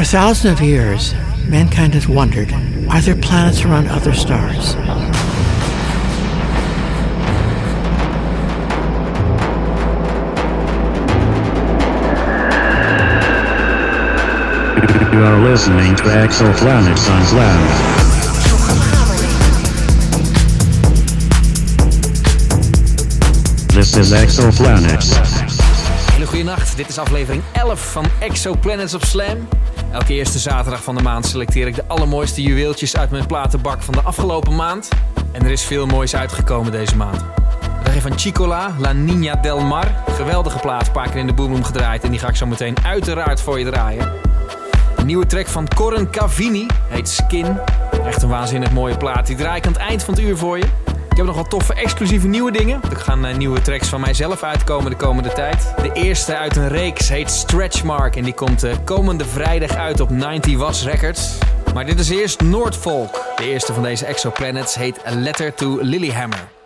For thousands of years, mankind has wondered are there planets around other stars? You are listening to Exoplanets on Slam. This is Exoplanets. Hele goede nacht. Dit is aflevering 11 van Exoplanets op Slam. Elke eerste zaterdag van de maand selecteer ik de allermooiste juweeltjes uit mijn platenbak van de afgelopen maand. En er is veel moois uitgekomen deze maand. We gaan van Chicola, La Niña del Mar. Geweldige plaat, een paar keer in de boomroom gedraaid. En die ga ik zo meteen uiteraard voor je draaien. Een nieuwe track van Corin Cavini, heet Skin. Echt een waanzinnig mooie plaat. Die draai ik aan het eind van het uur voor je. Ik heb nog wat toffe exclusieve nieuwe dingen. Er gaan uh, nieuwe tracks van mijzelf uitkomen de komende tijd. De eerste uit een reeks heet Stretchmark en die komt uh, komende vrijdag uit op 90 Was Records. Maar dit is eerst Noordvolk. De eerste van deze exoplanets heet A Letter to Lilyhammer.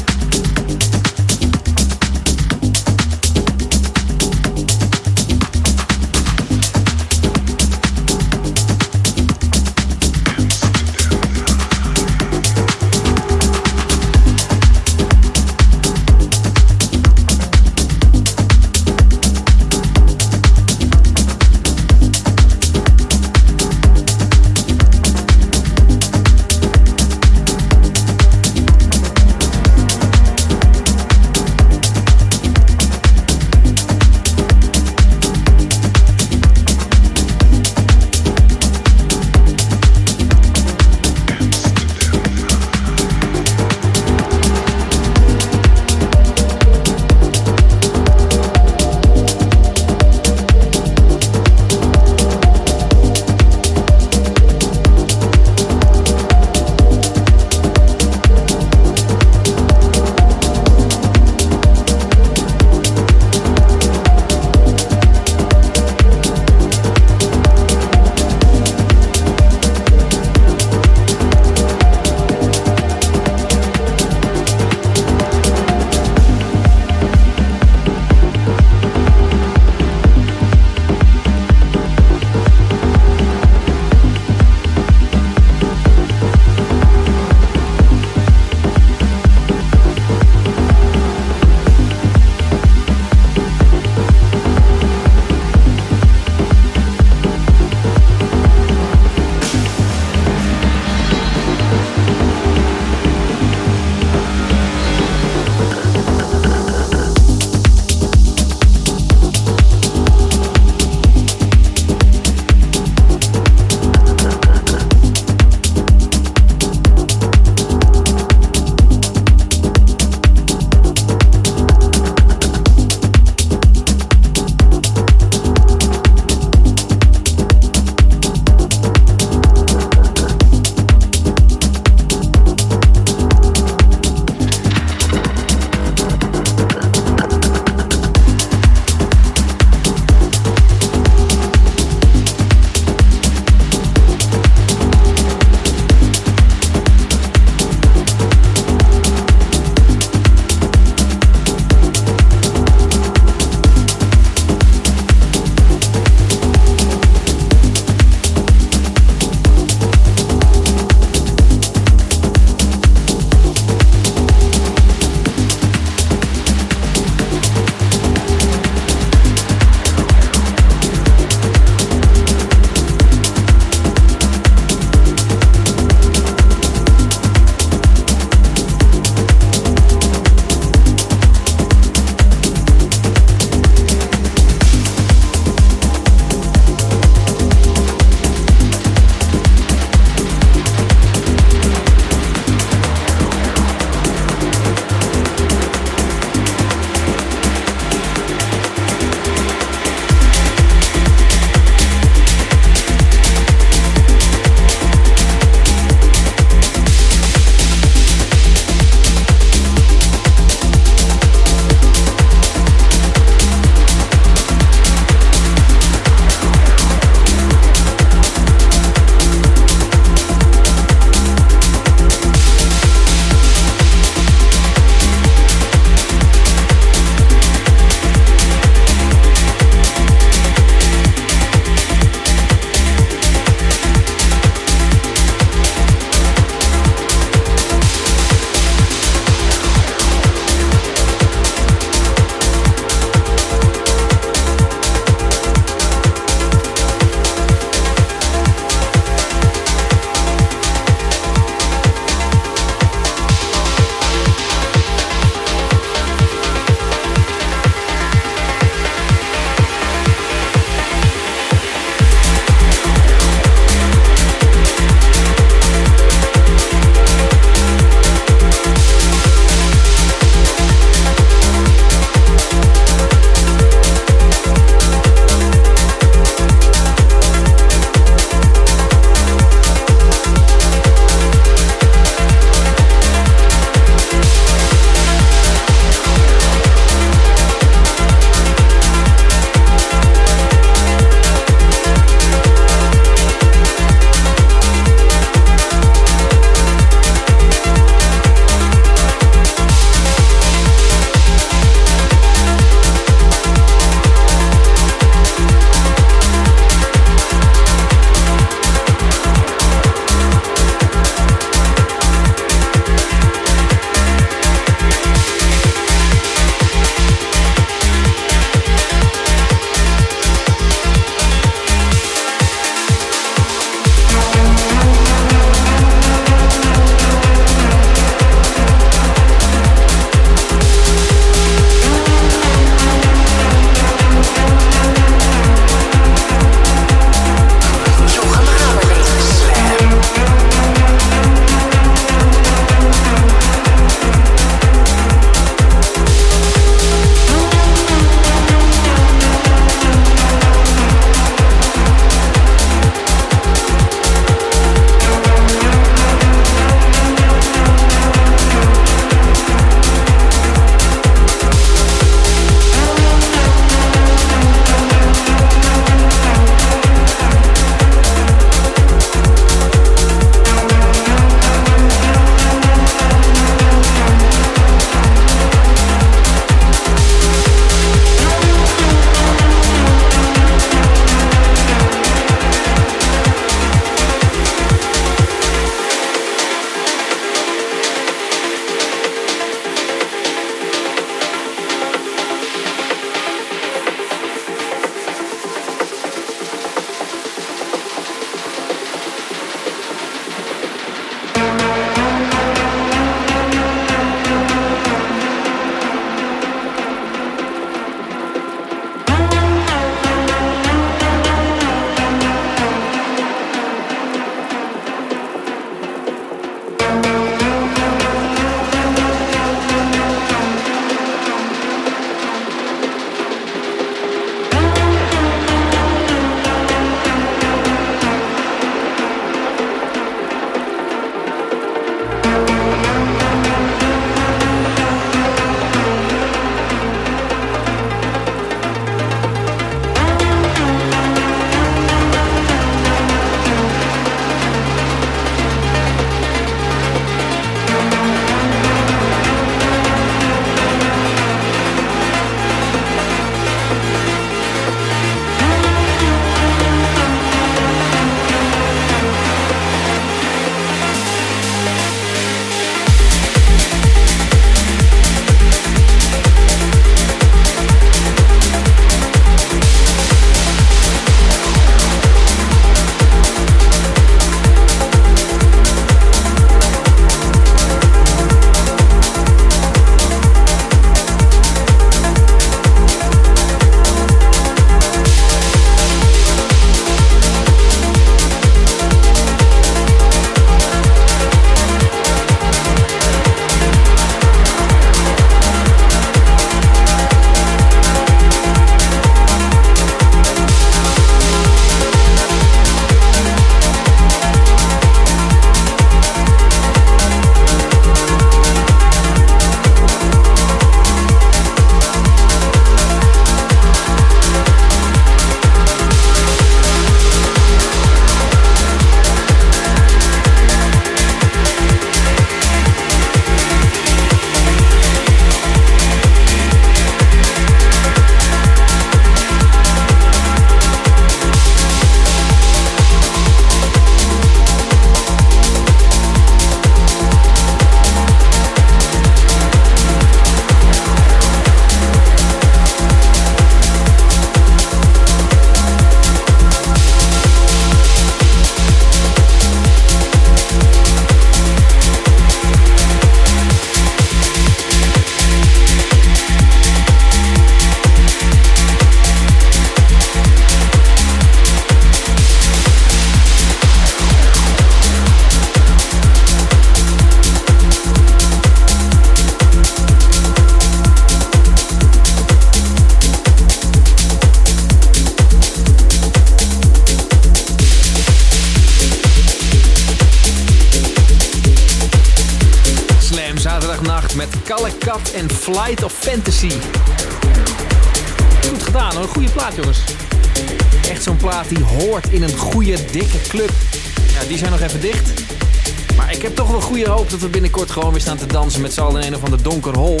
Met z'n allen in een of ander donker hol.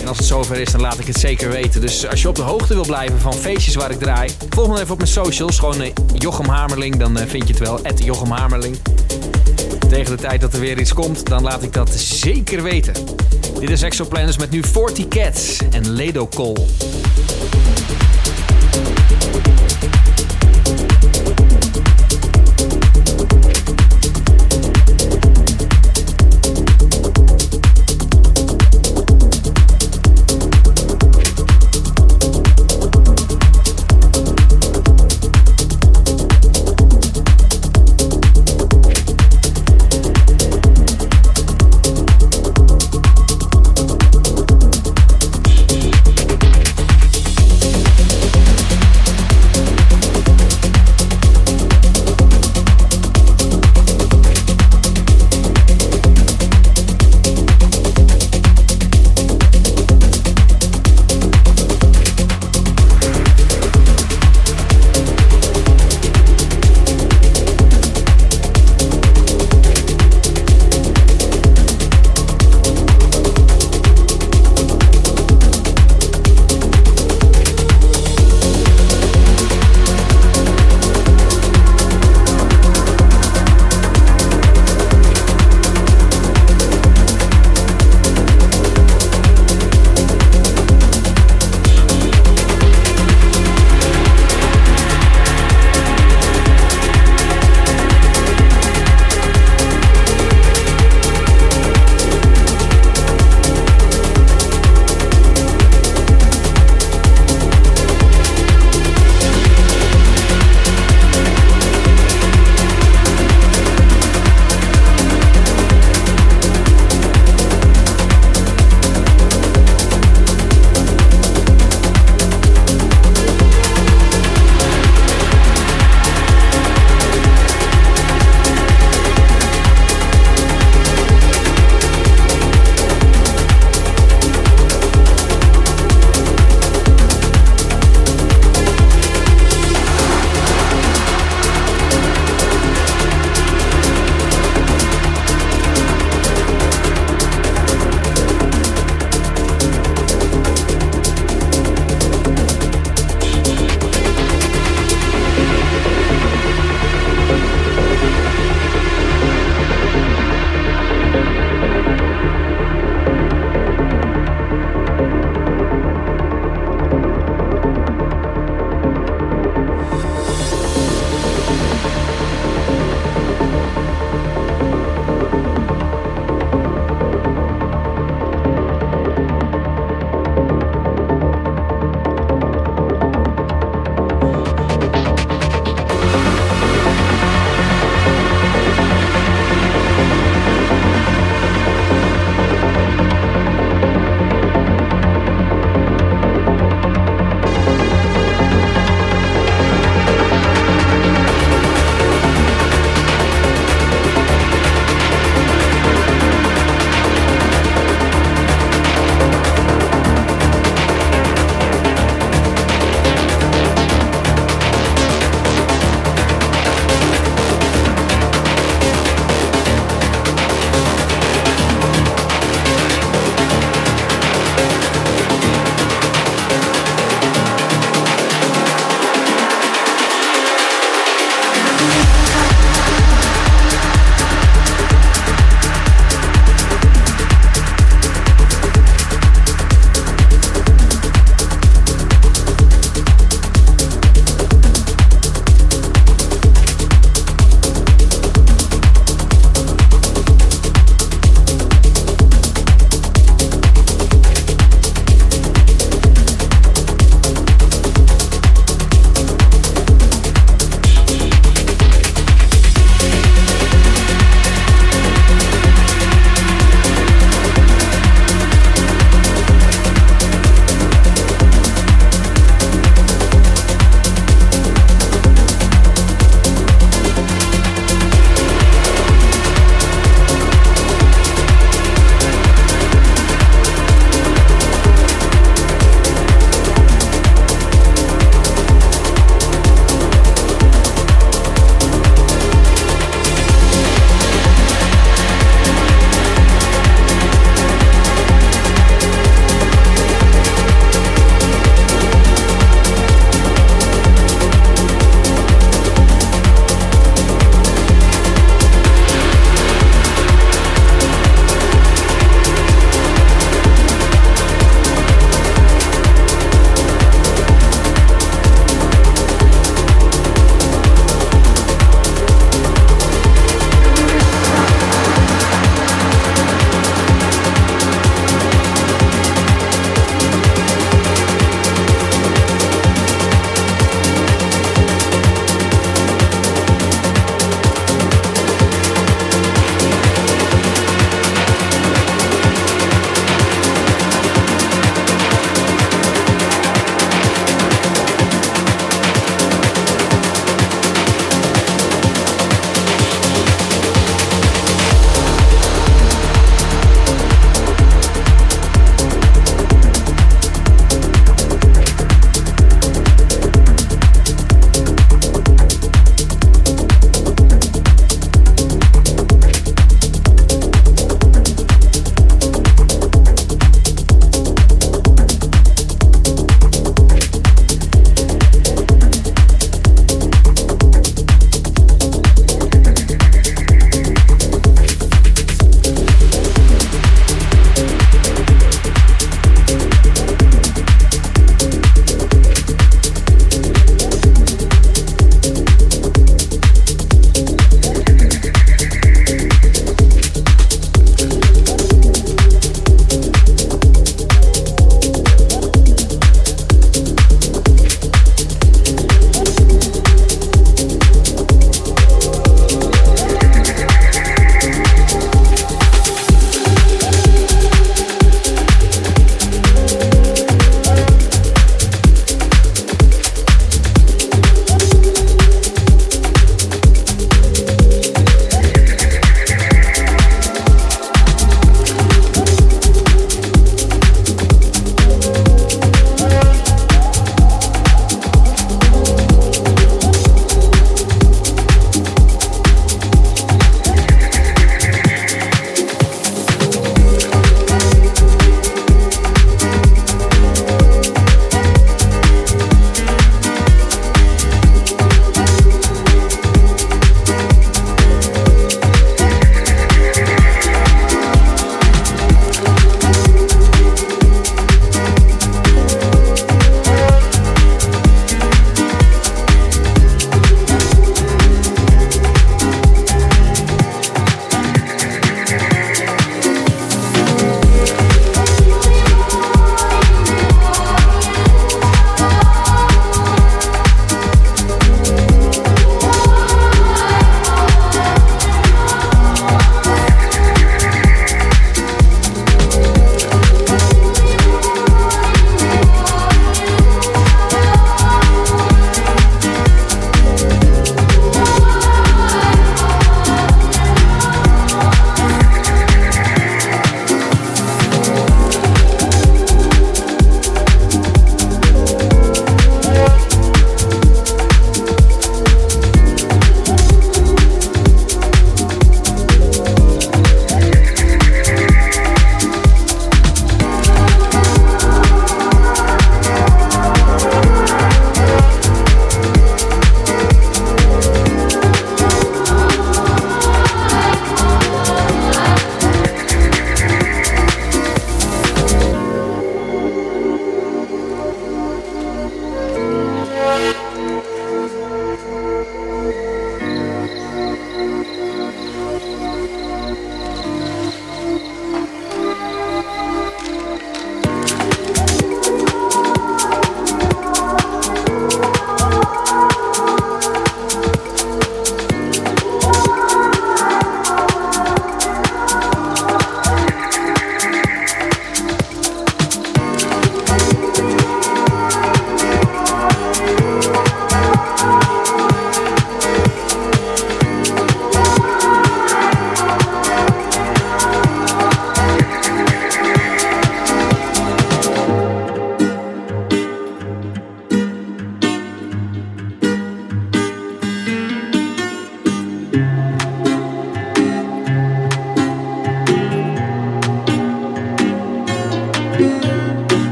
En als het zover is, dan laat ik het zeker weten. Dus als je op de hoogte wil blijven van feestjes waar ik draai, volg me even op mijn socials. Gewoon uh, Jochem Hamerling, dan uh, vind je het wel. Jochem Hamerling. Tegen de tijd dat er weer iets komt, dan laat ik dat zeker weten. Dit is Exoplanners met nu 40 Cats en Ledo Cole.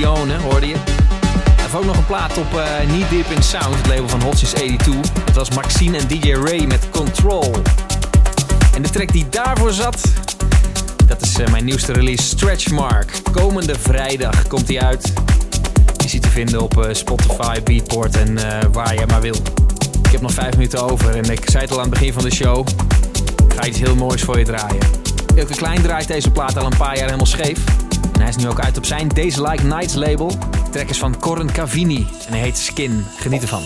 Dione, hoorde je. Heeft ook nog een plaat op uh, Deep in Sound, het label van Hot Since 82. Dat was Maxine en DJ Ray met Control. En de track die daarvoor zat, dat is uh, mijn nieuwste release Stretch Mark. Komende vrijdag komt die uit. Die te vinden op uh, Spotify, Beatport en waar je maar wil. Ik heb nog vijf minuten over en ik zei het al aan het begin van de show. Ik ga iets heel moois voor je draaien. Ilke Klein draait deze plaat al een paar jaar helemaal scheef. En hij is nu ook uit op zijn Days Like Nights label. De track is van Corin Cavini en hij heet Skin. Geniet ervan.